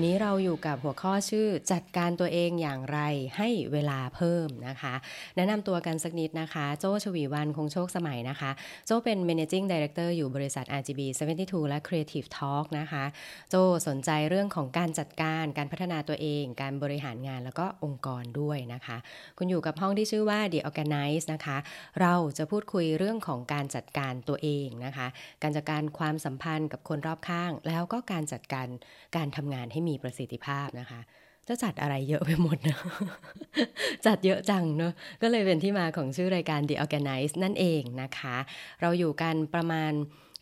วันนี้เราอยู่กับหัวข้อชื่อจัดการตัวเองอย่างไรให้เวลาเพิ่มนะคะ แนะนำตัวกันสักนิดนะคะ โจชวีวันคงโชคสมัยนะคะ โจเป็น managing director อยู่บริษัท RGB 72 และ Creative Talk นะคะ โจสนใจเรื่องของการจัดการการพัฒนาตัวเอง การบริหารงานแล้วก็องค์กรด้วยนะคะ คุณอยู่กับห้องที่ชื่อว่า The Organize นะคะ เราจะพูดคุยเรื่องของการจัดการตัวเองนะคะ การจัดการความสัมพันธ์กับคนรอบข้าง แล้วก็การจัดการการทำงานให้มีมีประสิทธิภาพนะคะ จะจัดอะไรเยอะไปหมดนะจัดเยอะจังเนอะก็เลยเป็นที่มาของชื่อรายการ The Organize นั่นเองนะคะ เราอยู่กันประมาณ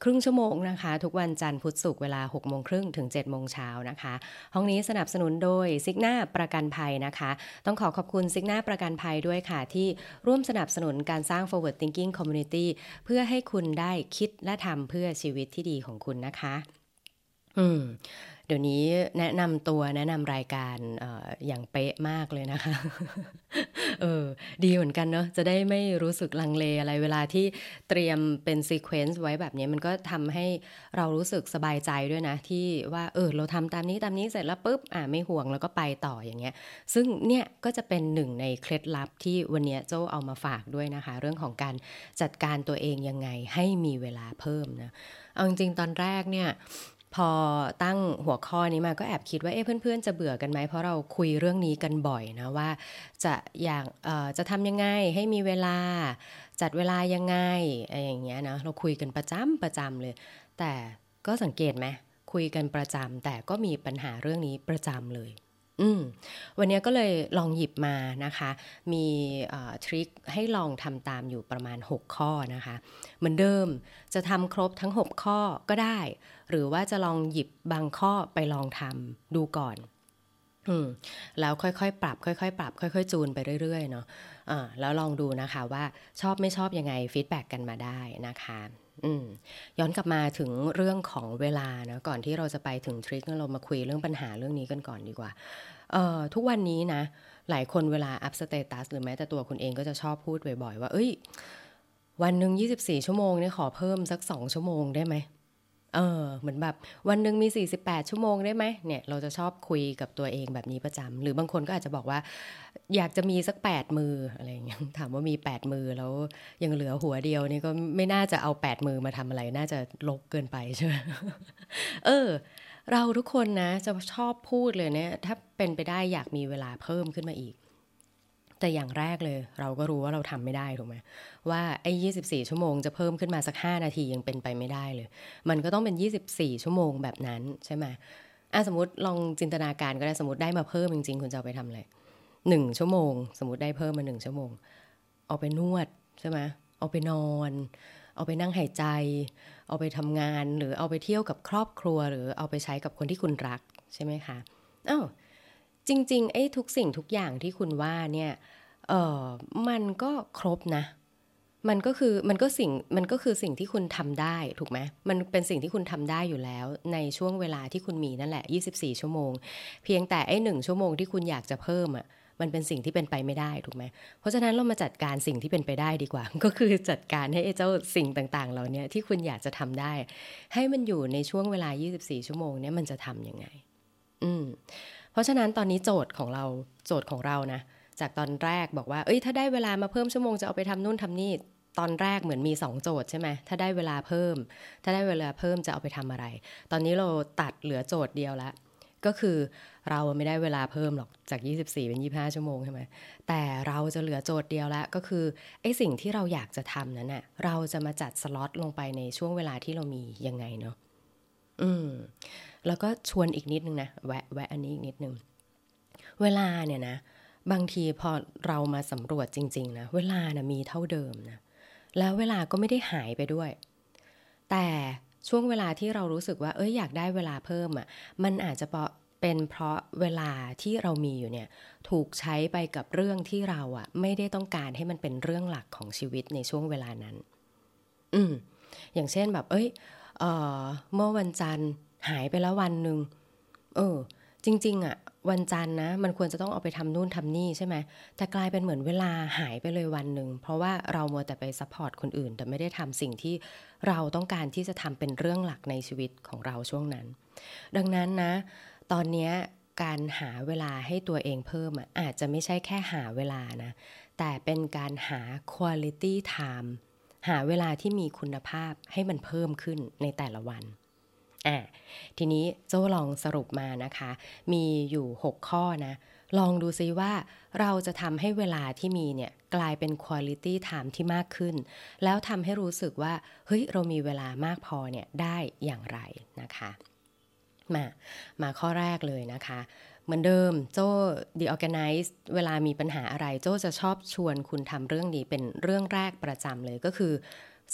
ครึ่งชั่วโมงนะคะ ทุกวันจันทร์พุธศุกร์เวลา6โมงครึ่งถึง7โมงเช้านะคะ ห้องนี้สนับสนุนโดย Cigna ประกันภัยนะคะ ต้องขอขอบคุณ Cigna ประกันภัยด้วยค่ะ ที่ร่วมสนับสนุนการสร้าง forward thinking community เพื่อให้คุณได้คิดและทำเพื่อชีวิตที่ดีของคุณนะคะ อืม เดี๋ยวนี้แนะนำตัวแนะนำรายการออย่างเป๊ะมากเลยนะคะ เออ ดีเหมือนกันเนาะจะได้ไม่รู้สึกลังเลอะไรเวลาที่เตรียมเป็น sequence ไว้แบบนี้มันก็ทำให้เรารู้สึกสบายใจด้วยนะ ที่ว่าเออเราทำตามนี้ตามนี้เสร็จแล้วปุ๊บอ่าไม่ห่วงแล้วก็ไปต่ออย่างเงี้ย ซึ่งเนี่ยก็จะเป็นหนึ่งในเคล็ดลับที่วันนี้เจ้าเอามาฝากด้วยนะคะ เรื่องของการจัดการตัวเองยังไงให้มีเวลาเพิ่มนะเอาจริงๆตอนแรกเนี่ย พอตั้งหัวข้อนี้มาก็แอบคิดว่าเอ๊ะเพื่อนๆ จะเบื่อกันไหมเพราะเราคุยเรื่องนี้กันบ่อยนะว่า จะอย่างจะทำยังไงให้มีเวลาจัดเวลายังไงอะไรอย่างเงี้ยนะเราคุยกันประจำประจำเลย แต่ก็สังเกตไหมคุยกันประจำแต่ก็มีปัญหาเรื่องนี้ประจำเลย อืมวันนี้ก็เลยลองหยิบมานะคะ มีทริคให้ลองทำตามอยู่ประมาณ 6 ข้อนะคะ เหมือนเดิมจะทำครบทั้ง 6 ข้อก็ได้ หรือว่าจะลองหยิบบางข้อไปลองทำดูก่อนอืมแล้วค่อยๆ ปรับค่อยๆ ปรับ ค่อย ๆ จูนไปเรื่อยๆเนาะะแล้วลองดูนะคะว่าชอบไม่ชอบยังไง feedback กันมาได้นะคะ ย้อนกลับมาถึงเรื่องของเวลานะก่อนที่เราจะไปถึง trick เรามาคุยเรื่องปัญหาเรื่องนี้กันก่อนดีกว่าเออทุกวันนี้นะ หลายคนเวลาอัพ status หรือแม้แต่ตัวคุณเองก็จะชอบพูดบ่อยๆ ว่า เอ้ย วันหนึ่ง24 ชั่วโมงเนี่ยขอเพิ่มสัก 2 ชั่วโมงได้ไหม เออเหมือนแบบวันหนึ่งมี 48 ชั่วโมงได้ไหมเนี่ยเราจะชอบคุยกับตัวเองแบบนี้ประจำหรือบางคนก็อาจจะบอกว่า อยากจะมีสัก 8 มืออะไรอย่างเงี้ยถามว่ามี 8 มือแล้วยังเหลือหัวเดียวนี่ก็ไม่น่าจะเอา 8 มือมาทำอะไร น่าจะลกเกินไปใช่ไหมเออ เราทุกคนนะจะชอบพูดเลยเนี่ยถ้าเป็นไปได้อยากมีเวลาเพิ่มขึ้นมาอีก แต่อย่างแรกเลย เราก็รู้ว่าเราทำไม่ได้ถูกไหมว่าไอ้ยีชั่วโมงจะเพิ่มขึ้นมาสัก 5 นาทียังเป็นไปไม่ได้เลย มันก็ต้องเป็น 24 ชั่วโมงแบบนั้นใช่ไหมอะสมมติลองจินตนาการก็ได้สมมติได้มาเพิ่มจริงๆ คุณจะเอาไปทำอะไรหนึ่งชั่วโมง สมมติได้เพิ่มมาหนึ่งชั่วโมง เอาไปนวดใช่ไหมเอาไปนอน เอาไปนั่งหายใจ เอาไปทำงานหรือเอาไปเที่ยวกับครอบครัว หรือเอาไปใช้กับคนที่คุณรักใช่ไหมคะอ้าว จริงๆไอ้ทุกสิ่งทุกอย่างที่คุณว่าเนี่ยเออมันก็ครบนะ มันก็คือมันก็สิ่งมันก็คือสิ่งที่คุณทำได้ถูกไหมมันเป็นสิ่งที่คุณทำได้อยู่แล้วในช่วงเวลาที่คุณมีนั่นแหละ 24 ชั่วโมง เพียงแต่ไอ้หนึ่งชั่วโมงที่คุณอยากจะเพิ่มอะ่ะมันเป็นสิ่งที่เป็นไปไม่ได้ถูกไหม เพราะฉะนั้นเรามาจัดการสิ่งที่เป็นไปได้ดีกว่า ก็คือจัดการให้เจ้าสิ่งต่างๆ เหล่านี้ที่คุณอยากจะทำได้ ให้มันอยู่ในช่วงเวลา 24 ชั่วโมงเนี้ยมันจะทํำยังไง อืม เพราะฉะนั้นตอนนี้โจทย์ของเราโจทย์ของเรานะจากตอนแรกบอกว่า เอ้ยถ้าได้เวลามาเพิ่มชั่วโมงจะเอาไปทำนู่นทำนี่ตอนแรกเหมือนมี 2 โจทย์ใช่ไหมถ้าได้เวลาเพิ่ม ถ้าได้เวลาเพิ่มจะเอาไปทำอะไร ตอนนี้เราตัดเหลือโจทย์เดียวละก็คือเราไม่ได้เวลาเพิ่มหรอกจาก 24 เป็น 25 ชั่วโมงใช่ไหมแต่เราจะเหลือโจทย์เดียวละก็คือไอ้สิ่งที่เราอยากจะทำนั้นนะ่ะเราจะมาจัดสล็อตลงไปในช่วงเวลาที่เรามียังไงเนาะอืม แล้วก็ชวนอีกนิดนึงนะแวะแวะอันนี้อีกนิดนึง เวลาเนี่ยนะ บางทีพอเรามาสำรวจจริง ๆ นะ เวลานะมีเท่าเดิมนะ แล้วเวลาก็ไม่ได้หายไปด้วย แต่ช่วงเวลาที่เรารู้สึกว่า เอ้ยอยากได้เวลาเพิ่มอะ่ะ มันอาจจะเป็นเพราะเวลาที่เรามีอยู่เนี่ย ถูกใช้ไปกับเรื่องที่เราอะ่ะ ไม่ได้ต้องการให้มันเป็นเรื่องหลักของชีวิตในช่วงเวลานั้น อืมอย่างเช่นแบบ เอ้ยเออเมื่อวันจันทร์ หายไปแล้ววันหนึ่งเออ จริง ๆอะวันจันทร์นะ มันควรจะต้องเอาไปทำนู่นทำนี่ใช่ไหมแต่กลายเป็นเหมือนเวลาหายไปเลยวันหนึ่งเพราะว่าเรามัวแต่ไป support คนอื่น แต่ไม่ได้ทำสิ่งที่เราต้องการที่จะทำเป็นเรื่องหลักในชีวิตของเราช่วงนั้น ดังนั้นนะ ตอนนี้การหาเวลาให้ตัวเองเพิ่มอาจจะไม่ใช่แค่หาเวลานะ แต่เป็นการหา quality time หาเวลาที่มีคุณภาพให้มันเพิ่มขึ้นในแต่ละวัน อะทีนี้โจ้ลองสรุปมานะคะ มีอยู่ 6 ข้อนะ ลองดูซิว่าเราจะทำให้เวลาที่มีเนี่ยกลายเป็น quality time ที่มากขึ้น แล้วทำให้รู้สึกว่า เฮ้ย เรามีเวลามากพอเนี่ยได้อย่างไรนะคะ มา มาข้อแรกเลยนะคะเหมือนเดิมโจ้ The Organize เวลามีปัญหาอะไรโจ้จะชอบชวนคุณทำเรื่องนี้เป็นเรื่องแรกประจำเลยก็คือ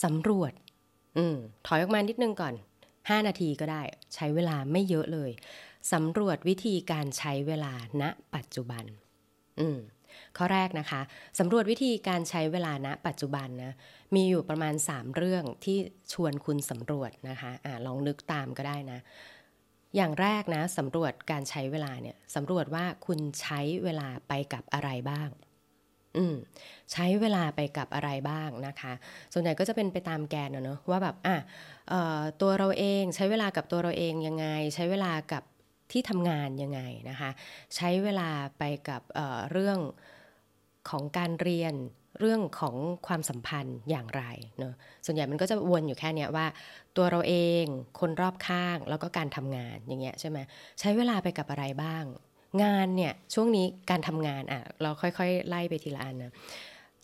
สำรวจ อืมถอยออกมานิดนึงก่อน 5 นาทีก็ได้ ใช้เวลาไม่เยอะเลยสำรวจวิธีการใช้เวลาณปัจจุบัน อืมข้อแรกนะคะสำรวจวิธีการใช้เวลาณปัจจุบันนะมีอยู่ประมาณ 3 เรื่องที่ชวนคุณสำรวจนะคะอะลองนึกตามก็ได้นะ อย่างแรกนะสำรวจการใช้เวลาเนี่ยสำรวจว่าคุณใช้เวลาไปกับอะไรบ้าง ใช้เวลาไปกับอะไรบ้างนะคะ ส่วนใหญ่ก็จะเป็นไปตามแกนเนอะว่าแบบอะตัวเราเองใช้เวลากับตัวเราเองยังไง ใช้เวลากับที่ทำงานยังไงนะคะ ใช้เวลาไปกับเเรื่องของการเรียนเรื่องของความสัมพันธ์อย่างไรเนอะส่วนใหญ่มันก็จะวนอยู่แค่เนี้ยว่า ตัวเราเองคนรอบข้างแล้วก็การทำงานอย่างเงี้ยใช่ไหมใช้เวลาไปกับอะไรบ้าง งานเนี่ยช่วงนี้การทำงานอะเราค่อยๆ ไล่ไปทีละอันนะ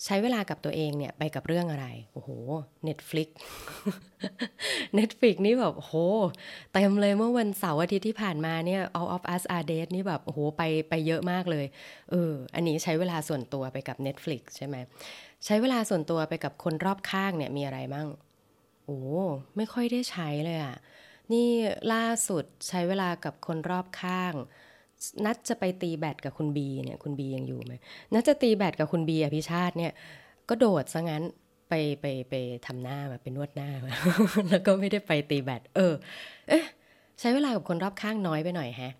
ใช้เวลากับตัวเองเนี่ยไปกับเรื่องอะไร โอ้โห Netflix Netflix นี่แบบโอ้โหเต็มเลยเมื่อวันเสาร์อาทิตย์ที่ผ่านมาเนี่ย All of Us Are Dead นี่แบบโอ้โหไปไปเยอะมากเลยเอออันนี้ใช้เวลาส่วนตัวไปกับ Netflix ใช่ไหมใช้เวลาส่วนตัวไปกับคนรอบข้างเนี่ยมีอะไรบ้างโอ้ไม่ค่อยได้ใช้เลยอะ่ะนี่ล่าสุดใช้เวลากับคนรอบข้าง นัดจะไปตีแบดกับคุณบีเนี่ยคุณบียังอยู่ไหมนัดจะตีแบดกับคุณบีอภิชาติเนี่ย ก็โดดซะงั้นไปไปไปทำหน้าแบบเป็นนวดหน้าแล้วก็ไม่ได้ไปตีแบดเออ เอ๊ะ ใช้เวลากับคนรอบข้างน้อยไปหน่อยแฮะ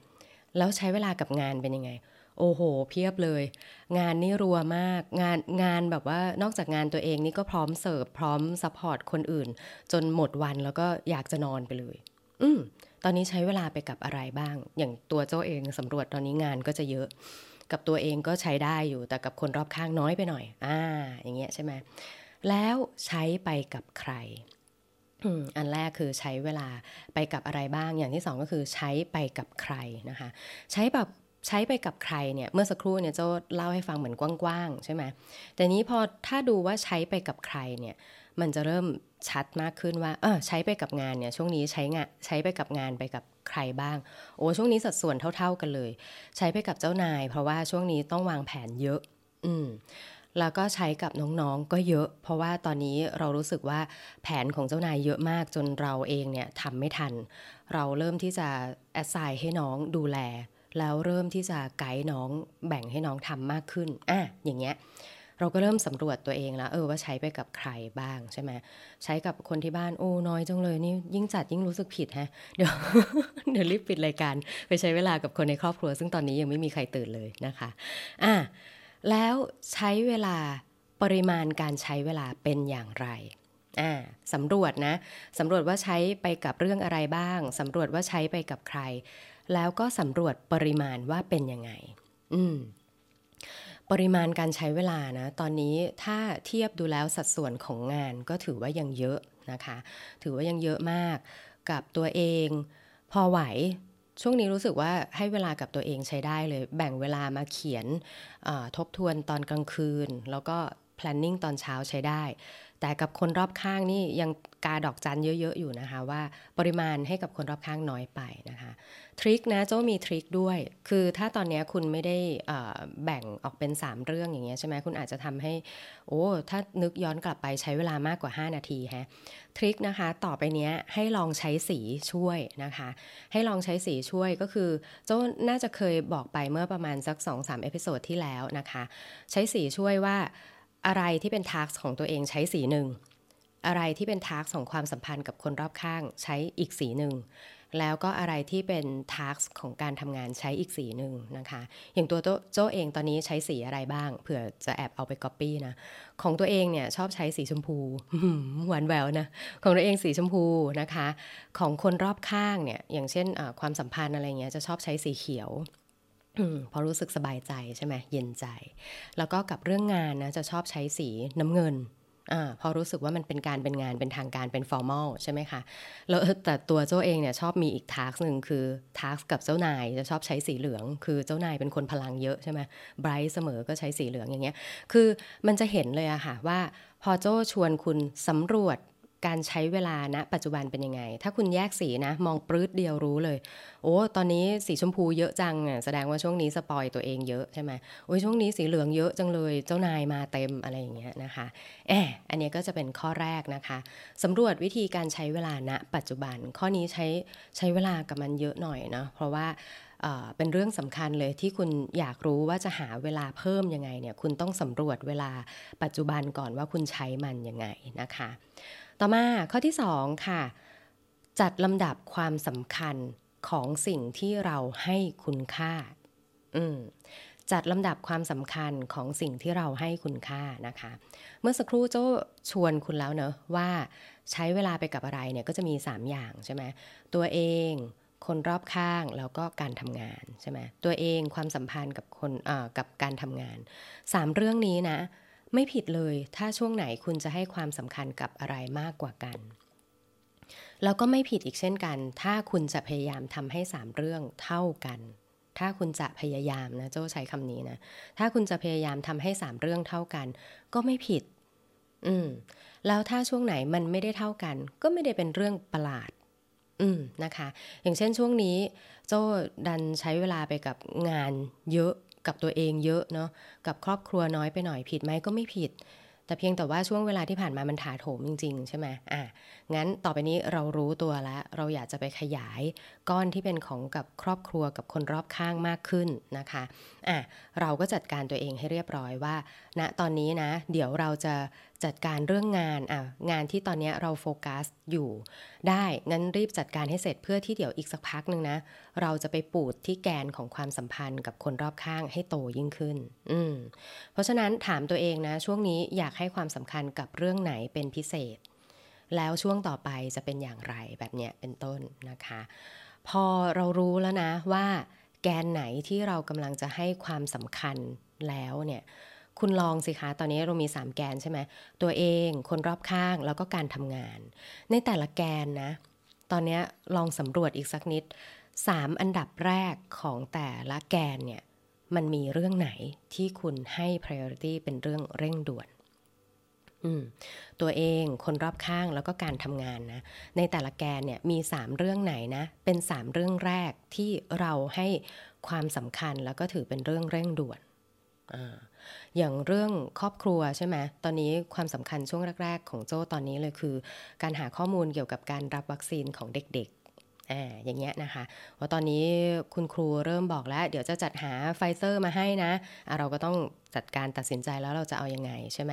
แล้วใช้เวลากับงานเป็นยังไง โอ้โห เพียบเลย งานนี่รัวมากงานงานแบบว่านอกจากงานตัวเองนี่ก็พร้อมเสิร์ฟพร้อม support คนอื่น จนหมดวันแล้วก็อยากจะนอนไปเลย อืม ตอนนี้ใช้เวลาไปกับอะไรบ้าง อย่างตัวเจ้าเองสำรวจตอนนี้งานก็จะเยอะ กับตัวเองก็ใช้ได้อยู่แต่กับคนรอบข้างน้อยไปหน่อย อ่า อย่างเงี้ยใช่ไหมแล้วใช้ไปกับใครอันแรกคือใช้เวลาไปกับอะไรบ้าง อย่างที่สองก็คือใช้ไปกับใครนะคะ ใช้แบบใช้ไปกับใครเนี่ยเมื่อสักครู่เนี่ยเจ้าเล่าให้ฟังเหมือนกว้างๆใช่ไหมแต่นี้พอถ้าดูว่าใช้ไปกับใครเนี่ย มันจะเริ่มชัดมากขึ้นว่าเออใช้ไปกับงานเนี่ยช่วงนี้ใช้งานใช้ไปกับงานไปกับใครบ้าง โอ้ช่วงนี้สัดส่วนเท่า ๆกันเลย ใช้ไปกับเจ้านาย เพราะว่าช่วงนี้ต้องวางแผนเยอะ อืมแล้วก็ใช้กับน้องๆก็เยอะ เพราะว่าตอนนี้เรารู้สึกว่าแผนของเจ้านายเยอะมากจนเราเองเนี่ยทำไม่ทัน เราเริ่มที่จะแอดไซน์ให้น้องดูแล แล้วเริ่มที่จะไกด์น้องแบ่งให้น้องทำมากขึ้นอะอย่างเงี้ย เราก็เริ่มสำรวจตัวเองแล้วเออว่าใช้ไปกับใครบ้างใช่ไหมใช้กับคนที่บ้านโอ้น้อยจังเลยนี่ยิ่งจัดยิ่งรู้สึกผิดฮะเดี๋ยวเดี๋ยวรีบปิดรายการไปใช้เวลากับคนในครอบครัว ซึ่งตอนนี้ยังไม่มีใครตื่นเลยนะคะอะแล้วใช้เวลาปริมาณการใช้เวลาเป็นอย่างไรอ่าสำรวจนะสำรวจว่าใช้ไปกับเรื่องอะไรบ้างสำรวจว่าใช้ไปกับใคร แล้วก็สำรวจปริมาณว่าเป็นยังไง อืม ปริมาณการใช้เวลานะตอนนี้ถ้าเทียบดูแล้วสัดส่วนของงานก็ถือว่ายังเยอะนะคะ ถือว่ายังเยอะมากกับตัวเอง พอไหวช่วงนี้รู้สึกว่าให้เวลากับตัวเองใช้ได้เลย แบ่งเวลามาเขียนทบทวนตอนกลางคืน แล้วก็ planning ตอนเช้าใช้ได้ แต่กับคนรอบข้างนี่ยังกาดอกจันเยอะ ๆ อยู่นะคะ ว่าปริมาณให้กับคนรอบข้างน้อยไปนะคะ trick นะโจ้มี trick ด้วย คือถ้าตอนนี้คุณไม่ได้แบ่งออกเป็น 3 เรื่องอย่างเงี้ยใช่ไหมคุณอาจจะทำให้โอ้ถ้านึกย้อนกลับไปใช้เวลามากกว่า 5 นาทีฮะ trick นะคะต่อไปเนี้ยให้ลองใช้สีช่วยนะคะ ให้ลองใช้สีช่วยก็คือโจ้น่าจะเคยบอกไปเมื่อประมาณสัก 2-3 episode ที่แล้วนะคะ ใช้สีช่วยว่า อะไรที่เป็นทาร์กของตัวเองใช้สีหนึ่ง อะไรที่เป็นทาร์กของความสัมพันธ์กับคนรอบข้างใช้อีกสีหนึ่ง แล้วก็อะไรที่เป็น task ของการทำงานใช้อีกสีหนึ่งนะคะ อย่างตัวโจ้เองตอนนี้ใช้สีอะไรบ้าง เผื่อจะแอบเอาไป copy นะ ของตัวเองเนี่ยชอบใช้สีชมพูหวานแหววนะ ของตัวเองสีชมพูนะคะ ของคนรอบข้างเนี่ย อย่างเช่นความสัมพันธ์อะไรเงี้ยจะชอบใช้สีเขียว พอรู้สึกสบายใจใช่ไหมเย็นใจ แล้วก็กับเรื่องงานนะจะชอบใช้สีน้ำเงินอ่าพอรู้สึกว่ามันเป็นการเป็นงานเป็นทางการเป็น formal ใช่ไหมคะแล้วแต่ตัวโจ้เองเนี่ยชอบมีอีก task หนึ่งคือ task กับเจ้านายจะชอบใช้สีเหลือง คือเจ้านายเป็นคนพลังเยอะใช่ไหม bright เสมอก็ใช้สีเหลืองอย่างเงี้ย คือมันจะเห็นเลยอะค่ะว่า พอโจ้ชวนคุณสำรวจ การใช้เวลาณนะปัจจุบันเป็นยังไง ถ้าคุณแยกสีนะ มองปรื๊ดเดียวรู้เลย โอ้ ตอนนี้สีชมพูเยอะจังอะแสดงว่าช่วงนี้สปอยตัวเองเยอะใช่ไหมโอ้ยช่วงนี้สีเหลืองเยอะจังเลย เจ้านายมาเต็มอะไรอย่างเงี้ยนะคะแอบอันนี้ก็จะเป็นข้อแรกนะคะสำรวจวิธีการใช้เวลาณปัจจุบัน ข้อนี้ใช้ใช้เวลากับมันเยอะหน่อยเนาะเพราะว่าเป็นเรื่องสำคัญเลยที่คุณอยากรู้ว่าจะหาเวลาเพิ่มยังไงเนี่ยคุณต้องสำรวจเวลาปัจจุบันก่อนว่าคุณใช้มันยังไงนะคะ ต่อมาข้อที่ 2 ค่ะ จัดลำดับความสำคัญของสิ่งที่เราให้คุณค่า อืมจัดลำดับความสำคัญของสิ่งที่เราให้คุณค่านะคะ เมื่อสักครู่โจ้าชวนคุณแล้วเนอะว่าใช้เวลาไปกับอะไรเนี่ยก็จะมี 3 อย่างใช่ไหมตัวเองคนรอบข้างแล้วก็การทำงานใช่ไหมตัวเองความสัมพันธ์กับคนกับการทำงาน 3 เรื่องนี้นะ ไม่ผิดเลย ถ้าช่วงไหนคุณจะให้ความสำคัญกับอะไรมากกว่ากัน แล้วก็ไม่ผิดอีกเช่นกัน ถ้าคุณจะพยายามทำให้สามเรื่องเท่ากัน ถ้าคุณจะพยายามนะโจ้ใช้คำนี้นะ ถ้าคุณจะพยายามทำให้สามเรื่องเท่ากัน ก็ไม่ผิด อืม แล้วถ้าช่วงไหนมันไม่ได้เท่ากัน ก็ไม่ได้เป็นเรื่องประหลาดอืมนะคะ อย่างเช่นช่วงนี้ โจ้ดันใช้เวลาไปกับงานเยอะ กับตัวเองเยอะเนาะกับครอบครัวน้อยไปหน่อยผิดไหมก็ไม่ผิด แต่เพียงแต่ว่าช่วงเวลาที่ผ่านมามันถาโถมจริง ๆ ใช่ไหมอะงั้นต่อไปนี้เรารู้ตัวแล้ว เราอยากจะไปขยายก้อนที่เป็นของกับครอบครัวกับคนรอบข้างมากขึ้นนะคะอะเราก็จัดการตัวเองให้เรียบร้อยว่าณนะตอนนี้นะ เดี๋ยวเราจะ จัดการเรื่องงานอะงานที่ตอนนี้เราโฟกัสอยู่ได้งั้นรีบจัดการให้เสร็จเพื่อที่เดี๋ยวอีกสักพักหนึ่งนะ เราจะไปปูดที่แกนของความสัมพันธ์กับคนรอบข้างให้โตยิ่งขึ้น อืมเพราะฉะนั้นถามตัวเองนะ ช่วงนี้อยากให้ความสำคัญกับเรื่องไหนเป็นพิเศษ แล้วช่วงต่อไปจะเป็นอย่างไรแบบเนี้ยเป็นต้นนะคะ พอเรารู้แล้วนะว่า แกนไหนที่เรากำลังจะให้ความสำคัญแล้วเนี่ย คุณลองสิคะ ตอนนี้เรามี 3 แกนใช่ไหม ตัวเอง คนรอบข้าง แล้วก็การทำงาน ในแต่ละแกนนะ ตอนนี้ลองสำรวจอีกสักนิด 3 อันดับแรกของแต่ละแกนเนี่ย มันมีเรื่องไหนที่คุณให้ priority เป็นเรื่องเร่งด่วนตัวเองคนรอบข้างแล้วก็การทำงานนะ ในแต่ละแกนเนี่ยมี 3 เรื่องไหนนะ เป็น 3 เรื่องแรกที่เราให้ความสำคัญแล้วก็ถือเป็นเรื่องเร่งด่วน อย่างเรื่องครอบครัวใช่ไหมตอนนี้ความสำคัญช่วงแรก ๆ ของโจ้ตอนนี้เลยคือ การหาข้อมูลเกี่ยวกับการรับวัคซีนของเด็กๆ อ่าอย่างเงี้ยนะคะว่าตอนนี้คุณครูเริ่มบอกแล้ว เดี๋ยวจะจัดหาไฟเซอร์มาให้นะะเราก็ต้องจัดการตัดสินใจแล้วเราจะเอาอยัางไงใช่ไหม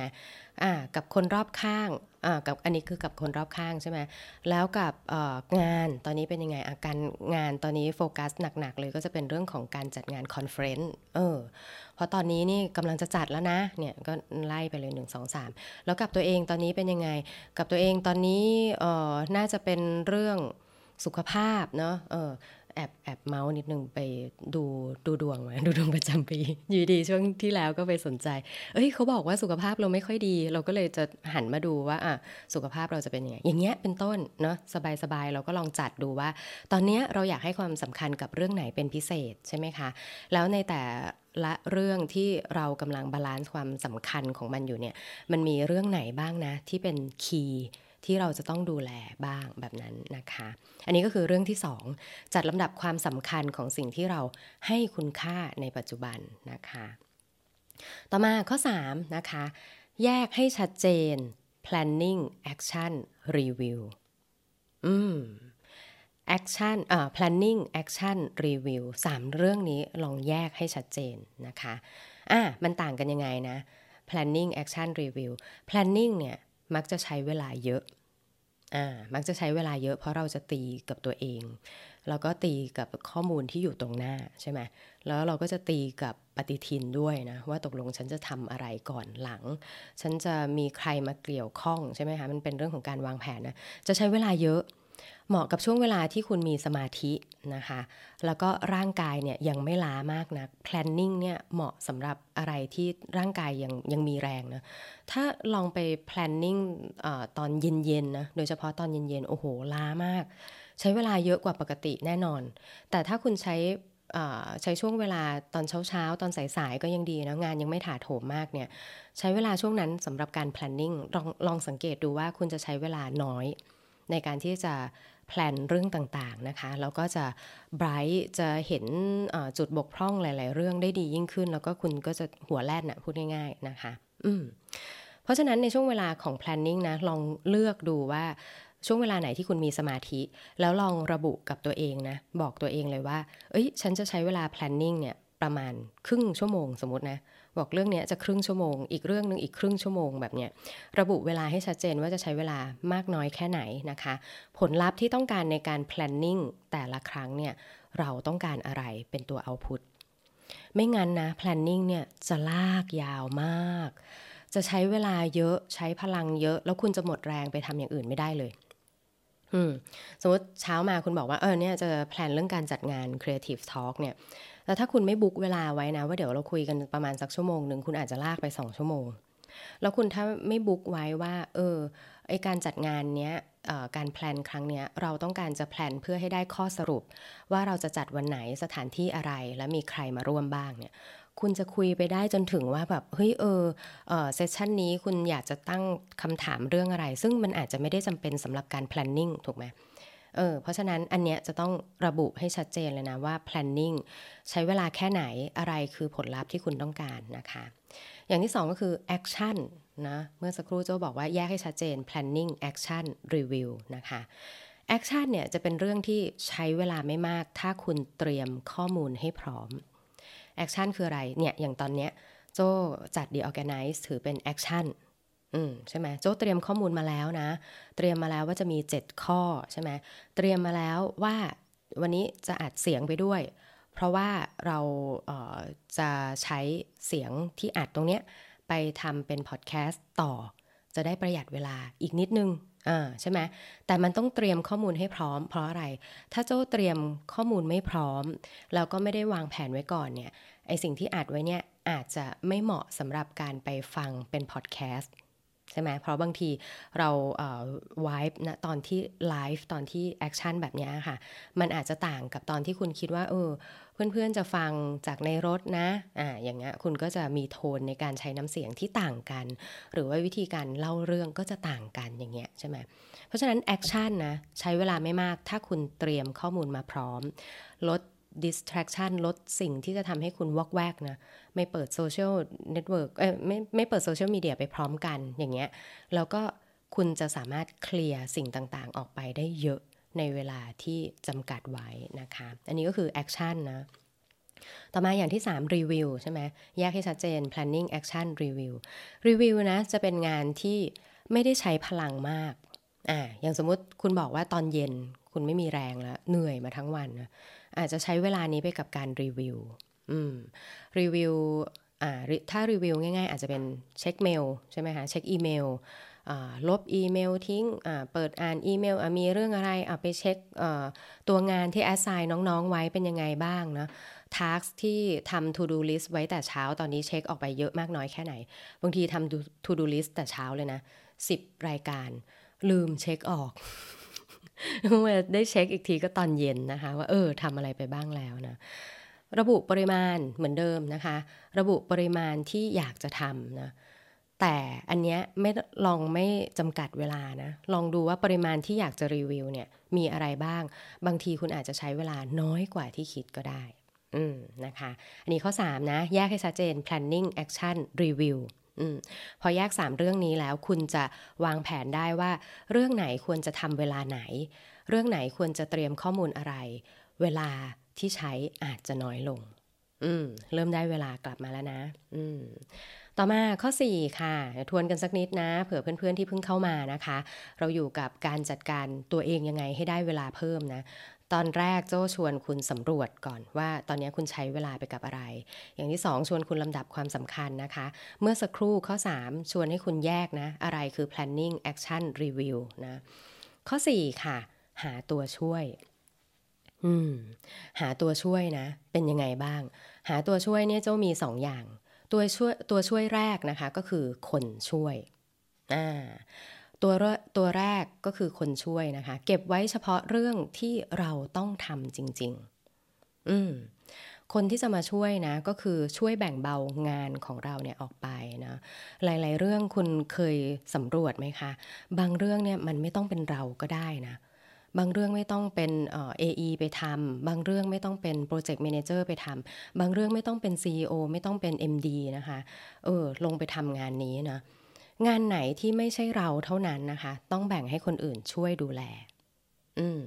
อ่ากับคนรอบข้างอ่ากับอันนี้คือกับคนรอบข้างใช่ไหมแล้วกับงานตอนนี้เป็นยังไงอาการงานตอนนี้โฟกัสหนักๆเลยก็จะเป็นเรื่องของการจัดงาน conference เออเพราะตอนนี้นี่กำลังจะจัดแล้วนะเนี่ยก็ไล่ไปเลย 1 2 3 แล้วกับตัวเองตอนนี้เป็นยังไง กับตัวเองตอนนี้เออน่าจะเป็นเรื่อง สุขภาพเนาะเออแอบแอบเมาท์นิดนึงไปดูดูดวงมาดูดวงประจำปีอยู่ดีช่วงที่แล้วก็ไปสนใจ เอ้ยเขาบอกว่าสุขภาพเราไม่ค่อยดี เราก็เลยจะหันมาดูว่าอะสุขภาพเราจะเป็นยังไงอย่างเงี้ยเป็นต้นเนาะสบายๆเราก็ลองจัดดูว่า ตอนเนี้ยเราอยากให้ความสำคัญกับเรื่องไหนเป็นพิเศษใช่ไหมคะ แล้วในแต่ละเรื่องที่เรากำลัง balance ความสำคัญของมันอยู่เนี่ยมันมีเรื่องไหนบ้างนะที่เป็น key ที่เราจะต้องดูแลบ้างแบบนั้นนะคะ อันนี้ก็คือเรื่องที่ 2 จัดลำดับความสำคัญของสิ่งที่เราให้คุณค่าในปัจจุบันนะคะ ต่อมาข้อ 3 นะคะ แยกให้ชัดเจน planning action review อืม action อ่า planning action review 3 เรื่องนี้ลองแยกให้ชัดเจนนะคะ อะมันต่างกันยังไงนะ planning action review planning เนี่ย มักจะใช้เวลาเยอะอ่ามักจะใช้เวลาเยอะเพราะเราจะตีกับตัวเอง แล้วก็ตีกับข้อมูลที่อยู่ตรงหน้าใช่ไหมแล้วเราก็จะตีกับปฏิทินด้วยนะว่าตกลงฉันจะทำอะไรก่อนหลัง ฉันจะมีใครมาเกี่ยวข้องใช่ไหมคะมันเป็นเรื่องของการวางแผนนะจะใช้เวลาเยอะ เหมาะกับช่วงเวลาที่คุณมีสมาธินะคะ แล้วก็ร่างกายเนี่ยยังไม่ล้ามากนะ planning เนี่ยเหมาะสำหรับอะไรที่ร่างกายยังยังมีแรงนะ ถ้าลองไป planning อตอนเย็นๆนะ โดยเฉพาะตอนเย็นๆ โอ้โห ล้ามาก ใช้เวลาเยอะกว่าปกติแน่นอน แต่ถ้าคุณใช้ใช้ช่วงเวลาตอนเช้าๆ ตอนสายๆ ก็ยังดีนะ งานยังไม่ถาโถมมากเนี่ย ใช้เวลาช่วงนั้นสำหรับการ planning ลองลองสังเกตดูว่าคุณจะใช้เวลาน้อยในการที่จะ แพลนเรื่องต่างๆนะคะแล้วก็จะไบรท์จะเห็นจุดบกพร่องหลาย ๆ เรื่องได้ดียิ่งขึ้น แล้วก็คุณก็จะหัวแล่นนะพูดง่ายๆนะคะอืมเพราะฉะนั้นในช่วงเวลาของ planning นะลองเลือกดูว่าช่วงเวลาไหนที่คุณมีสมาธิ แล้วลองระบุกับตัวเองนะ บอกตัวเองเลยว่า เอ้ย ฉันจะใช้เวลา planning เนี่ยประมาณครึ่งชั่วโมงสมมตินะ บอกเรื่องนี้จะครึ่งชั่วโมง อีกเรื่องหนึ่งอีกครึ่งชั่วโมงแบบเนี้ยระบุเวลาให้ชัดเจนว่าจะใช้เวลามากน้อยแค่ไหนนะคะ ผลลัพธ์ที่ต้องการในการ planning แต่ละครั้งเนี่ยเราต้องการอะไรเป็นตัว output ไม่งั้นนะ planning เนี่ยจะลากยาวมาก จะใช้เวลาเยอะใช้พลังเยอะ แล้วคุณจะหมดแรงไปทำอย่างอื่นไม่ได้เลยสมมติเช้ามาคุณบอกว่าเออเนี่ยจะ plan เรื่องการจัดงาน Creative Talk เนี่ย แล้วถ้าคุณไม่ book เวลาไว้นะ ว่าเดี๋ยวเราคุยกันประมาณสักชั่วโมงหนึ่งคุณอาจจะลากไปสองชั่วโมง แล้วคุณถ้าไม่ book ไว้ว่า เออไอการจัดงานเนี้ยการ plan ครั้งเนี้ยเราต้องการจะ plan เพื่อให้ได้ข้อสรุป ว่าเราจะจัดวันไหนสถานที่อะไรและมีใครมาร่วมบ้างเนี่ยคุณจะคุยไปได้จนถึงว่าแบบเฮ้ยเออเซสชันนี้คุณอยากจะตั้งคำถามเรื่องอะไร ซึ่งมันอาจจะไม่ได้จำเป็นสำหรับการ planning ถูกไหม เออเพราะฉะนั้นอันเนี้ยจะต้องระบุให้ชัดเจนเลยนะว่า planning ใช้เวลาแค่ไหนอะไรคือผลลัพธ์ที่คุณต้องการนะคะ อย่างที่สองก็คือ action นะเมื่อสักครู่โจบอกว่าแยกให้ชัดเจน planning action review นะคะ action เนี่ยจะเป็นเรื่องที่ใช้เวลาไม่มาก ถ้าคุณเตรียมข้อมูลให้พร้อม action คืออะไรเนี่ยอย่างตอนเนี้ยโจจัด The Organize ถือเป็น action มใช่ไหมโจ้เตรียมข้อมูลมาแล้วนะ เตรียมมาแล้วว่าจะมี 7 ข้อใช่ไหมเตรียมมาแล้วว่าวันนี้จะอัดเสียงไปด้วย เพราะว่าเราเจะใช้เสียงที่อัดตรงเนี้ยไปทำเป็นพอดแคสต์ต่อ จะได้ประหยัดเวลาอีกนิดนึงอ่าใช่ไหมแต่มันต้องเตรียมข้อมูลให้พร้อม เพราะอะไร ถ้าโจ้เตรียมข้อมูลไม่พร้อม แล้วก็ไม่ได้วางแผนไว้ก่อนเนี่ยไอสิ่งที่อัดไว้เนี่ยอาจจะไม่เหมาะสำหรับการไปฟังเป็นพอดแคสต์ ใช่ไหมเพราะบางทีเราวายนะตอนที่ไลฟ์ตอนที่ action แบบนี้ค่ะ มันอาจจะต่างกับตอนที่คุณคิดว่า เออ เพื่อนๆจะฟังจากในรถนะอ่าอย่างเงี้ยคุณก็จะมีโทนในการใช้น้ำเสียงที่ต่างกัน หรือว่าวิธีการเล่าเรื่องก็จะต่างกันอย่างเงี้ยใช่ไหมเพราะฉะนั้น action นะใช้เวลาไม่มากถ้าคุณเตรียมข้อมูลมาพร้อม ลด distraction ลดสิ่งที่จะทำให้คุณวอกแวกนะ ไม่เปิดโซเชียลเน็ตเวิร์กเอ้ยไม่ไม่เปิดโซเชียลมีเดียไปพร้อมกันอย่างเงี้ย แล้วก็คุณจะสามารถเคลียร์สิ่งต่างๆ ออกไปได้เยอะในเวลาที่จำกัดไว้นะคะ อันนี้ก็คือ action นะ ต่อมาอย่างที่ 3 รีวิวใช่ไหมแยกให้ชัดเจน planning action review รีวิวนะจะเป็นงานที่ไม่ได้ใช้พลังมากอ่าอย่างสมมุติคุณบอกว่าตอนเย็นคุณไม่มีแรงแล้ว เหนื่อยมาทั้งวันนะ อาจจะใช้เวลานี้ไปกับการรีวิวอืมรีวิวอ่าถ้ารีวิวง่ายๆ อาจจะเป็นเช็คเมลใช่ไหมคะเช็คอีเมลลบอีเมลทิ้งเปิดอ่านอีเมลมีเรื่องอะไรไปเช็คตัวงานที่ assign น้องๆไว้เป็นยังไงบ้างนะทาร์กที่ทำ to do list ไว้แต่เช้าตอนนี้เช็คออกไปเยอะมากน้อยแค่ไหน บางทีทำ to do list แต่เช้าเลยนะ 10 รายการลืมเช็คออก เมื่อได้เช็คอีกทีก็ตอนเย็นนะคะ ว่าเออทำอะไรไปบ้างแล้วนะระบุปริมาณเหมือนเดิมนะคะ ระบุปริมาณที่อยากจะทำนะแต่อันเนี้ยไม่ลองไม่จำกัดเวลานะลองดูว่าปริมาณที่อยากจะรีวิวเนี่ยมีอะไรบ้าง บางทีคุณอาจจะใช้เวลาน้อยกว่าที่คิดก็ได้อืมนะคะ อันนี้ข้อ 3 นะ แยกให้ชัดเจน planning action review อพอแยก 3 เรื่องนี้แล้วคุณจะวางแผนได้ว่า เรื่องไหนควรจะทำเวลาไหน เรื่องไหนควรจะเตรียมข้อมูลอะไร เวลาที่ใช้อาจจะน้อยลง อืม เริ่มได้เวลากลับมาแล้วนะ อืม ต่อมาข้อ 4 ค่ะ ทวนกันสักนิดนะ เผื่อเพื่อนๆที่เพิ่งเข้ามานะคะ เราอยู่กับการจัดการตัวเองยังไงให้ได้เวลาเพิ่มนะ ตอนแรกโจ้ชวนคุณสำรวจก่อนว่าตอนนี้คุณใช้เวลาไปกับอะไร อย่างที่ 2 ชวนคุณลำดับความสำคัญนะคะ เมื่อสักครู่ข้อ 3 ชวนให้คุณแยกนะ อะไรคือ planning action review นะ ข้อ 4 ค่ะ หาตัวช่วย อืม หาตัวช่วยนะ เป็นยังไงบ้าง หาตัวช่วยเนี่ยเจ้ามี 2อย่าง ตัวช่วยตัวช่วยแรกนะคะ ก็คือคนช่วยอ่า ตัวตัวแรกก็คือคนช่วยนะคะ เก็บไว้เฉพาะเรื่องที่เราต้องทำจริง ๆ อืมคนที่จะมาช่วยนะ ก็คือช่วยแบ่งเบางานของเราเนี่ยออกไปนะหลาย ๆ เรื่องคุณเคยสำรวจไหมคะ บางเรื่องเนี่ยมันไม่ต้องเป็นเราก็ได้นะบางเรื่องไม่ต้องเป็น AE ไปทำบางเรื่องไม่ต้องเป็น project manager ไปทำบางเรื่องไม่ต้องเป็น CEO ไม่ต้องเป็น MD นะคะเออลงไปทำงานนี้นะ งานไหนที่ไม่ใช่เราเท่านั้นนะคะ ต้องแบ่งให้คนอื่นช่วยดูแล อืม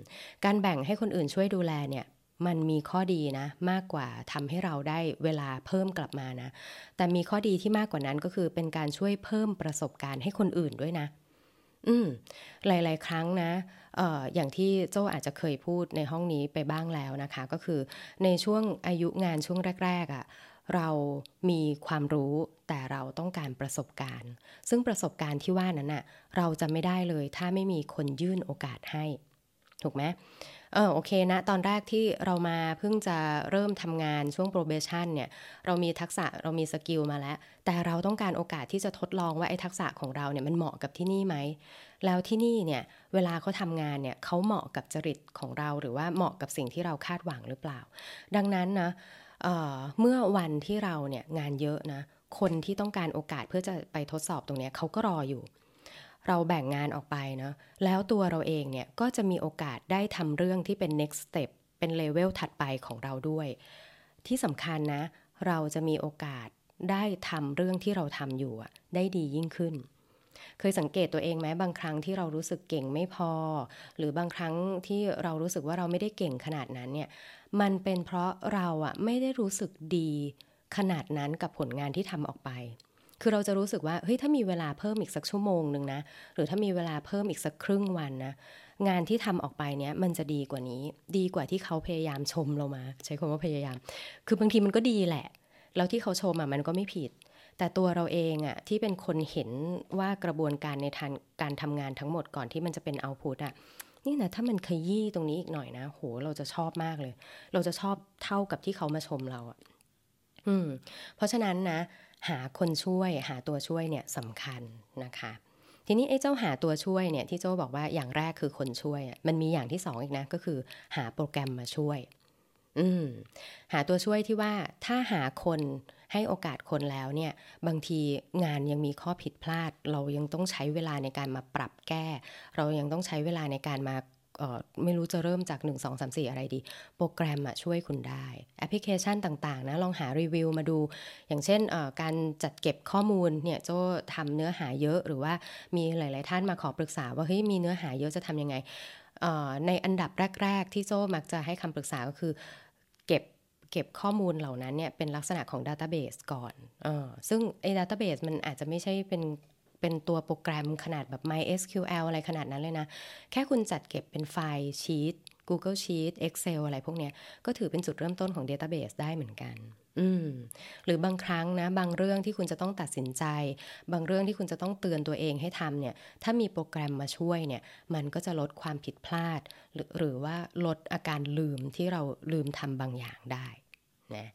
การแบ่งให้คนอื่นช่วยดูแลเนี่ย มันมีข้อดีนะ มากกว่าทำให้เราได้เวลาเพิ่มกลับมานะ แต่มีข้อดีที่มากกว่านั้นก็คือเป็นการช่วยเพิ่มประสบการณ์ให้คนอื่นด้วยนะ อืมหลาย ๆ ครั้งนะเอออย่างที่โจอาจจะเคยพูดในห้องนี้ไปบ้างแล้วนะคะ ก็คือในช่วงอายุงานช่วงแรก ๆอะ่ะ เรามีความรู้แต่เราต้องการประสบการณ์ ซึ่งประสบการณ์ที่ว่านั้นน่ะเราจะไม่ได้เลยถ้าไม่มีคนยื่นโอกาสให้ ถูกไหมเออโอเคนะ ตอนแรกที่เรามาเพิ่งจะเริ่มทำงานช่วง probation เนี่ยเรามีทักษะเรามีสกิลมาแล้ว แต่เราต้องการโอกาสที่จะทดลองว่าไอ้ทักษะของเราเนี่ยมันเหมาะกับที่นี่ไหม แล้วที่นี่เนี่ยเวลาเขาทำงานเนี่ยเขาเหมาะกับจริตของเราหรือว่าเหมาะกับสิ่งที่เราคาดหวังหรือเปล่า ดังนั้นนะ เมื่อวันที่เราเนี่ยงานเยอะนะ คนที่ต้องการโอกาสเพื่อจะไปทดสอบตรงนี้เขาก็รออยู่ เราแบ่งงานออกไปเนาะแล้วตัวเราเองเนี่ยก็จะมีโอกาสได้ทำเรื่องที่เป็น next step เป็นเลเวลถัดไปของเราด้วย ที่สำคัญนะ เราจะมีโอกาสได้ทำเรื่องที่เราทำอยู่ได้ดียิ่งขึ้น เคยสังเกตตัวเองไหมบางครั้งที่เรารู้สึกเก่งไม่พอ หรือบางครั้งที่เรารู้สึกว่าเราไม่ได้เก่งขนาดนั้นเนี่ยมันเป็นเพราะเราอะไม่ได้รู้สึกดีขนาดนั้นกับผลงานที่ทำออกไป คือเราจะรู้สึกว่าเฮ้ยถ้ามีเวลาเพิ่มอีกสักชั่วโมงหนึ่งนะ หรือถ้ามีเวลาเพิ่มอีกสักครึ่งวันนะ งานที่ทำออกไปเนี้ยมันจะดีกว่านี้ ดีกว่าที่เขาพยายามชมเรามา ใช้คำว่าพยายาม คือบางทีมันก็ดีแหละ แล้วที่เขาชมอะมันก็ไม่ผิด แต่ตัวเราเองอะที่เป็นคนเห็นว่ากระบวนการในทางการทำงานทั้งหมดก่อนที่มันจะเป็นเอาพุตอะนี่นะถ้ามันขยี้ตรงนี้อีกหน่อยนะ โหเราจะชอบมากเลย เราจะชอบเท่ากับที่เขามาชมเราอะอืม เพราะฉะนั้นนะ หาคนช่วยหาตัวช่วยเนี่ยสำคัญนะคะทีนี้ไอ้เจ้าหาตัวช่วยเนี่ยที่โจ้บอกว่าอย่างแรกคือคนช่วย มันมีอย่างที่สองอีกนะก็คือหาโปรแกรมมาช่วย อืมหาตัวช่วยที่ว่าถ้าหาคนให้โอกาสคนแล้วเนี่ยบางทีงานยังมีข้อผิดพลาด เรายังต้องใช้เวลาในการมาปรับแก้ เรายังต้องใช้เวลาในการมาไม่รู้จะเริ่มจาก 1 2 3 4 อะไรดี โปรแกรมช่วยคุณได้ แอปพลิเคชันต่างๆนะลองหารีวิวมาดู อย่างเช่นการจัดเก็บข้อมูลเนี่ยโจทำเนื้อหาเยอะหรือว่ามีหลาย ๆ ท่านมาขอปรึกษาว่าเฮ้ยมีเนื้อหาเยอะจะทำยังไง ในอันดับแรก ๆ ที่โจ้มักจะให้คำปรึกษาก็คือเก็บเก็บข้อมูลเหล่านั้นเนี่ยเป็นลักษณะของดัตเต้าเบสก่อนอซึ่งไอ้ดัตเต้าเบสมันอาจจะไม่ใช่เป็นเป็นตัวโปรแกรมขนาดแบบ MySQL อะไรขนาดนั้นเลยนะ แค่คุณจัดเก็บเป็นไฟล์ชีต Google Sheet Excel อะไรพวกนี้ก็ถือเป็นจุดเริ่มต้นของ Database ได้เหมือนกัน อืมหรือบางครั้งนะบางเรื่องที่คุณจะต้องตัดสินใจ บางเรื่องที่คุณจะต้องเตือนตัวเองให้ทำเนี่ยถ้ามีโปรแกรมมาช่วยเนี่ยมันก็จะลดความผิดพลาด หรือหรือว่าลดอาการลืมที่เราลืมทำบางอย่างได้นะ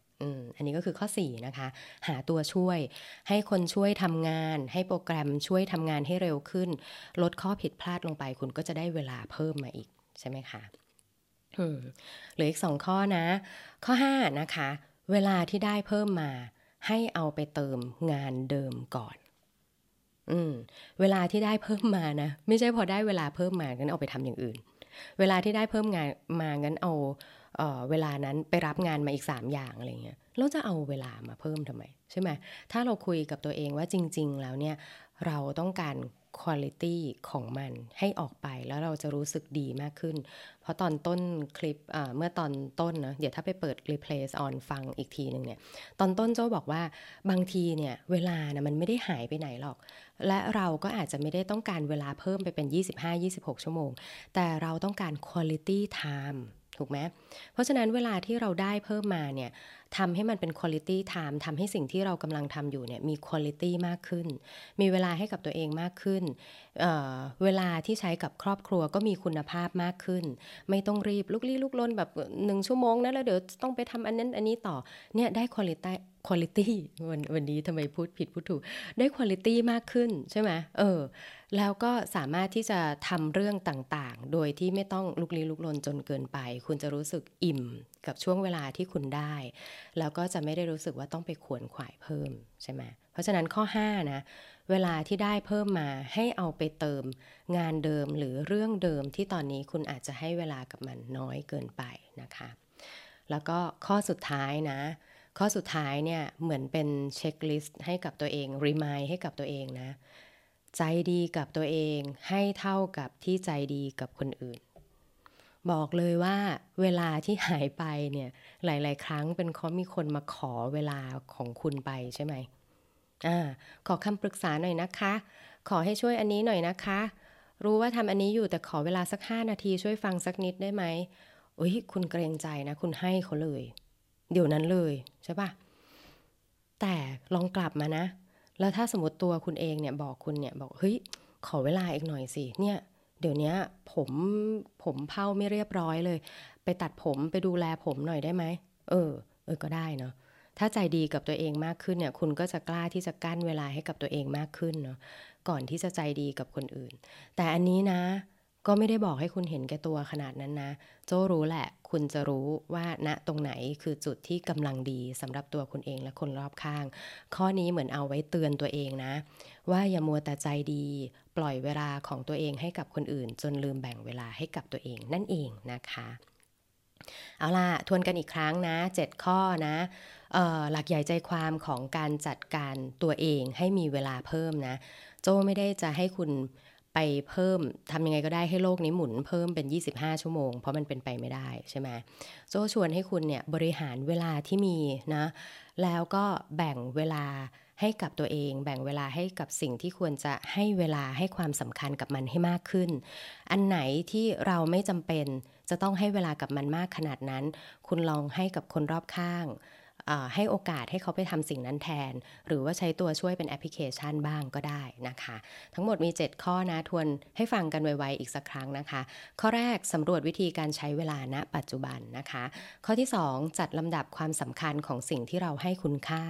อันนี้ก็คือข้อ 4 นะคะ หาตัวช่วย ให้คนช่วยทำงาน ให้โปรแกรมช่วยทำงานให้เร็วขึ้น ลดข้อผิดพลาดลงไป คุณก็จะได้เวลาเพิ่มมาอีกใช่ไหมคะหลืออีกสองข้อนะ ข้อ 5 นะคะ เวลาที่ได้เพิ่มมา ให้เอาไปเติมงานเดิมก่อน อืม เวลาที่ได้เพิ่มมานะ ไม่ใช่พอได้เวลาเพิ่มมางั้นเอาไปทำอย่างอื่น เวลาที่ได้เพิ่มงานมางั้นเอาเเวลานั้นไปรับงานมาอีก 3 อย่างอะไรเงี้ยเราจะเอาเวลามาเพิ่มทำไม ใช่ไหมถ้าเราคุยกับตัวเองว่าจริง ๆ แล้วเนี่ยเราต้องการ คุณลิตี้ของมันให้ออกไปแล้วเราจะรู้สึกดีมากขึ้น เพราะตอนต้นคลิปเมื่อตอนต้นนะเดี๋ยวถ้าไปเปิด replace on ฟังอีกทีหนึ่งเนี่ย ตอนต้นโจ้บอกว่าบางทีเนี่ยเวลานะมันไม่ได้หายไปไหนหรอก และเราก็อาจจะไม่ได้ต้องการเวลาเพิ่มไปเป็น 25-26 ชั่วโมง แต่เราต้องการ quality time ถูกไหมเพราะฉะนั้นเวลาที่เราได้เพิ่มมาเนี่ยทำให้มันเป็น quality time ทำให้สิ่งที่เรากำลังทำอยู่เนี่ยมี quality มากขึ้น มีเวลาให้กับตัวเองมากขึ้นเวลาที่ใช้กับครอบครัวก็มีคุณภาพมากขึ้น ไม่ต้องรีบลุกลี้ลุกลนแบบหนึ่งชั่วโมงนะแล้วเดี๋ยวต้องไปทำอันนั้นอันนี้ต่อเนี่ยได้ quality quality วันวันนี้ทำไมพูดผิดพูดถูก ได้ quality มากขึ้นใช่ไหมเออ แล้วก็สามารถที่จะทำเรื่องต่างๆ โดยที่ไม่ต้องลุกลี้ลุกลนจนเกินไป คุณจะรู้สึกอิ่มกับช่วงเวลาที่คุณได้ แล้วก็จะไม่ได้รู้สึกว่าต้องไปขวนขวายเพิ่มใช่ไหมเพราะฉะนั้นข้อ 5 นะ เวลาที่ได้เพิ่มมาให้เอาไปเติมงานเดิมหรือเรื่องเดิมที่ตอนนี้คุณอาจจะให้เวลากับมันน้อยเกินไปนะคะ แล้วก็ข้อสุดท้ายนะ ข้อสุดท้ายเนี่ยเหมือนเป็นเช็คลิสต์ให้กับตัวเองรีมายให้กับตัวเองนะ ใจดีกับตัวเองให้เท่ากับที่ใจดีกับคนอื่น บอกเลยว่าเวลาที่หายไปเนี่ยหลาย ๆ ครั้งเป็นเพราะมีคนมาขอเวลาของคุณไปใช่ไหมอ่าขอคำปรึกษาหน่อยนะคะ ขอให้ช่วยอันนี้หน่อยนะคะ รู้ว่าทำอันนี้อยู่แต่ขอเวลาสักห้านาทีช่วยฟังสักนิดได้ไหมอุ้ยคุณเกรงใจนะ คุณให้เขาเลย เดี๋ยวนั้นเลยใช่ปะแต่ลองกลับมานะ แล้วถ้าสมมติตัวคุณเองเนี่ยบอกคุณเนี่ยบอกเฮ้ยขอเวลาอีกหน่อยสิเนี่ยเดี๋ยวนี้ผมผมเผาไม่เรียบร้อยเลย ไปตัดผมไปดูแลผมหน่อยได้ไหมเออ เออก็ได้เนาะถ้าใจดีกับตัวเองมากขึ้นเนี่ย คุณก็จะกล้าที่จะกั้นเวลาให้กับตัวเองมากขึ้นเนาะก่อนที่จะใจดีกับคนอื่น แต่อันนี้นะ ก็ไม่ได้บอกให้คุณเห็นแก่ตัวขนาดนั้นนะ โจรู้แหละ คุณจะรู้ว่าณตรงไหนคือจุดที่กำลังดีสำหรับตัวคุณเองและคนรอบข้าง ข้อนี้เหมือนเอาไว้เตือนตัวเองนะ ว่าอย่ามัวแต่ใจดี ปล่อยเวลาของตัวเองให้กับคนอื่น จนลืมแบ่งเวลาให้กับตัวเองนั่นเองนะคะเอาล่ะ ทวนกันอีกครั้งนะ 7 ข้อนะหลักใหญ่ใจความของการจัดการตัวเองให้มีเวลาเพิ่มนะ โจไม่ได้จะให้คุณ ไปเพิ่มทำยังไงก็ได้ให้โลกนี้หมุนเพิ่มเป็น 25 ชั่วโมง เพราะมันเป็นไปไม่ได้ใช่ไหมโจชวนให้คุณเนี่ยบริหารเวลาที่มีนะแล้วก็แบ่งเวลาให้กับตัวเอง แบ่งเวลาให้กับสิ่งที่ควรจะให้เวลาให้ความสำคัญกับมันให้มากขึ้น อันไหนที่เราไม่จำเป็นจะต้องให้เวลากับมันมากขนาดนั้น คุณลองให้กับคนรอบข้าง ให้โอกาสให้เขาไปทำสิ่งนั้นแทน หรือว่าใช้ตัวช่วยเป็นแอปพลิเคชันบ้างก็ได้นะคะ ทั้งหมดมี 7 ข้อนะทวนให้ฟังกันไวๆอีกสักครั้งนะคะ ข้อแรกสำรวจวิธีการใช้เวลาณปัจจุบันนะคะ ข้อที่ 2 จัดลำดับความสำคัญของสิ่งที่เราให้คุณค่า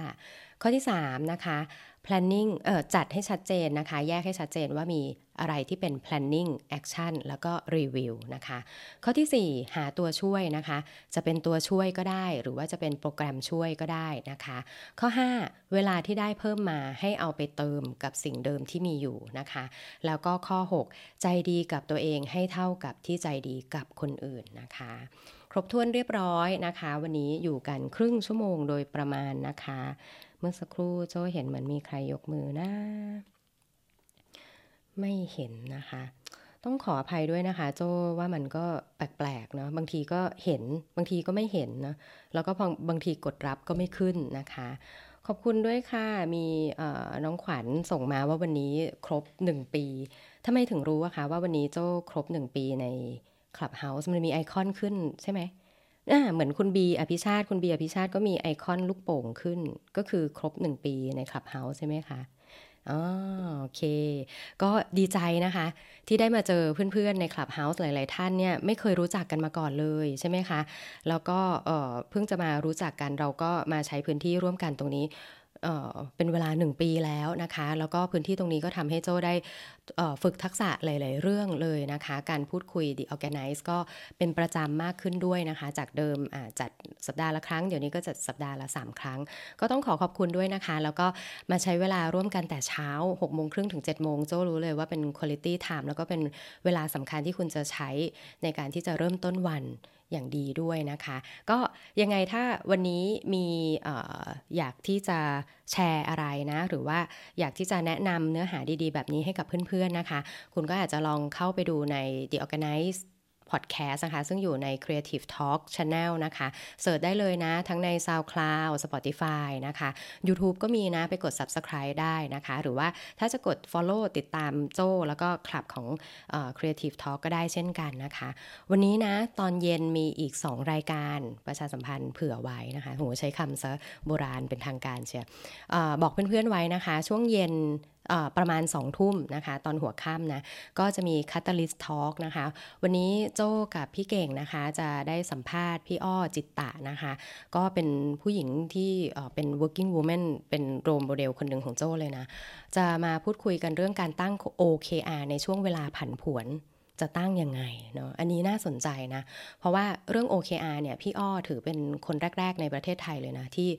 ข้อที่3นะคะ planning เอ่อจัดให้ชัดเจนนะคะ แยกให้ชัดเจนว่ามีอะไรที่เป็น planning action แล้วก็ review นะคะ ข้อที่ 4 หาตัวช่วยนะคะ จะเป็นตัวช่วยก็ได้ หรือว่าจะเป็นโปรแกรมช่วยก็ได้นะคะ ข้อ 5 เวลาที่ได้เพิ่มมาให้เอาไปเติมกับสิ่งเดิมที่มีอยู่นะคะ แล้วก็ข้อ 6 ใจดีกับตัวเองให้เท่ากับที่ใจดีกับคนอื่นนะคะ ครบถ้วนเรียบร้อยนะคะ วันนี้อยู่กันครึ่งชั่วโมงโดยประมาณนะคะ เมื่อสักครู่โจเห็นเหมือนมีใครยกมือนะ ไม่เห็นนะคะ ต้องขออภัยด้วยนะคะ โจว่ามันก็แปลกๆเนาะบางทีก็เห็นบางทีก็ไม่เห็นนะแล้วก็บางทีกดรับก็ไม่ขึ้นนะคะ ขอบคุณด้วยค่ะ มีน้องขวัญส่งมาว่าวันนี้ครบ 1 ปีทำไมถึงรู้อะคะว่าวันนี้โจครบ 1 ปีใน Clubhouse มันมีไอคอนขึ้นใช่ไหม เหมือนคุณบีอภิชาติ คุณบีอภิชาติก็มีไอคอนลูกโป่งขึ้น ก็คือครบหนึ่งปีในคลับเฮาส์ใช่ไหมคะอ๋อโอเค ก็ดีใจนะคะ ที่ได้มาเจอเพื่อนๆ ในคลับเฮาส์หลาย ๆ ท่านเนี่ย ไม่เคยรู้จักกันมาก่อนเลยใช่ไหมคะ แล้วก็เพิ่งจะมารู้จักกันเราก็มาใช้พื้นที่ร่วมกันตรงนี้ เป็นเวลาหนึ่งปีแล้วนะคะ แล้วก็พื้นที่ตรงนี้ก็ทำให้โจ้ได้ฝึกทักษะหลาย ๆ เรื่องเลยนะคะ การพูดคุย The Organize ก็เป็นประจำมากขึ้นด้วยนะคะ จากเดิมจัดสัปดาห์ละครั้ง เดี๋ยวนี้ก็จัดสัปดาห์ละ 3 ครั้ง ก็ต้องขอขอบคุณด้วยนะคะ แล้วก็มาใช้เวลาร่วมกันแต่เช้า6โมงครึ่งถึง7โมงโจ้รู้เลยว่าเป็น quality time แล้วก็เป็นเวลาสำคัญที่คุณจะใช้ในการที่จะเริ่มต้นวัน อย่างดีด้วยนะคะ ก็ยังไงถ้าวันนี้มีออยากที่จะแชร์อะไรนะ หรือว่าอยากที่จะแนะนำเนื้อหาดีๆ แบบนี้ให้กับเพื่อนๆนะคะ คุณก็อาจจะลองเข้าไปดูใน The Organize พอดแคสต์นะคะ ซึ่งอยู่ใน Creative Talk Channel นะคะเสิร์ชได้เลยนะ ทั้งใน SoundCloud Spotify นะคะ YouTube ก็มีนะ ไปกด Subscribe ได้นะคะ หรือว่าถ้าจะกด Follow ติดตามโจ้แล้วก็คลับของ Creative Talk ก็ได้เช่นกันนะคะ วันนี้นะ ตอนเย็นมีอีก 2 รายการประชาสัมพันธ์เผื่อไว้นะคะโหใช้คำซะโบราณเป็นทางการเชียบอกเพื่อนๆไว้นะคะ ช่วงเย็น ประมาณ2ทุ่มนะคะ ตอนหัวค่ำนะ ก็จะมี Catalyst Talk นะคะ วันนี้โจ้กับพี่เก่งนะคะ จะได้สัมภาษณ์พี่อ้อจิตตะนะคะ ก็เป็นผู้หญิงที่เป็น working woman เป็นโรมโมเดลคนหนึ่งของโจ้เลยนะ จะมาพูดคุยกันเรื่องการตั้ง OKR ในช่วงเวลาผันผวน จะตั้งยังไงเนาะอันนี้น่าสนใจนะ เพราะว่าเรื่อง OKR เนี่ยพี่อ้อถือเป็นคนแรก ๆ ในประเทศไทยเลยนะ ที่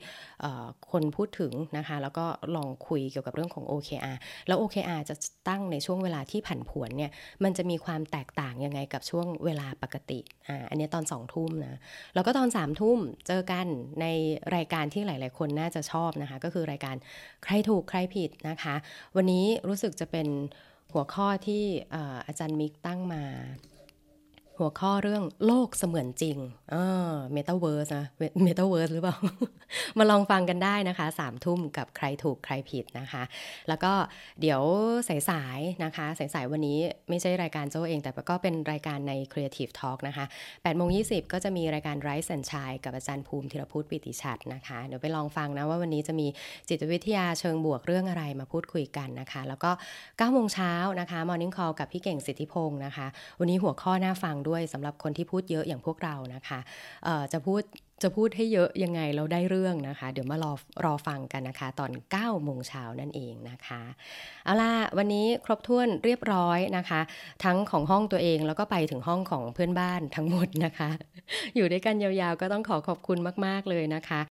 คนพูดถึงนะคะ แล้วก็ลองคุยเกี่ยวกับเรื่องของ OKR แล้ว OKR จะตั้งในช่วงเวลาที่ผันผวนเนี่ยมันจะมีความแตกต่างยังไงกับช่วงเวลาปกติอ่าอันนี้ตอนสองทุ่มนะแล้วก็ตอนสามทุ่มเจอกันในรายการที่หลาย ๆ คนน่าจะชอบนะคะ ก็คือรายการใครถูกใครผิดนะคะ วันนี้รู้สึกจะเป็น หัวข้อที่อาจารย์มิกตั้งมา หัวข้อเรื่องโลกเสมือนจริงเออเมตาเวิร์สนะเมตาเวิร์สหรือเปล่า มาลองฟังกันได้นะคะสามทุ่มกับใครถูกใครผิดนะคะ แล้วก็เดี๋ยวสายๆนะคะ สายๆวันนี้ไม่ใช่รายการโจเอง แต่ก็เป็นรายการใน Creative Talk นะคะ8โมง20 ก็จะมีรายการไรซ์แอนชัยกับอาจารย์ภูมิธีรพุทธปิติชัดนะคะ เดี๋ยวไปลองฟังนะว่าวันนี้จะมีจิตวิทยาเชิงบวกเรื่องอะไรมาพูดคุยกันนะคะ แล้วก็9โมงเช้านะคะ Morning Call กับพี่เก่งสิทธิพงศ์นะคะ วันนี้หัวข้อน่าฟังด้วยสำหรับคนที่พูดเยอะอย่างพวกเรานะคะจะพูดจะพูดให้เยอะยังไงเราได้เรื่องนะคะ เดี๋ยวมารอรอฟังกันนะคะ ตอน9โมงเช้านั่นเองนะคะเอาล่ะวันนี้ครบถ้วนเรียบร้อยนะคะ ทั้งของห้องตัวเองแล้วก็ไปถึงห้องของเพื่อนบ้านทั้งหมดนะคะ อยู่ด้วยกันยาวๆก็ต้องขอขอบคุณมากๆเลยนะคะ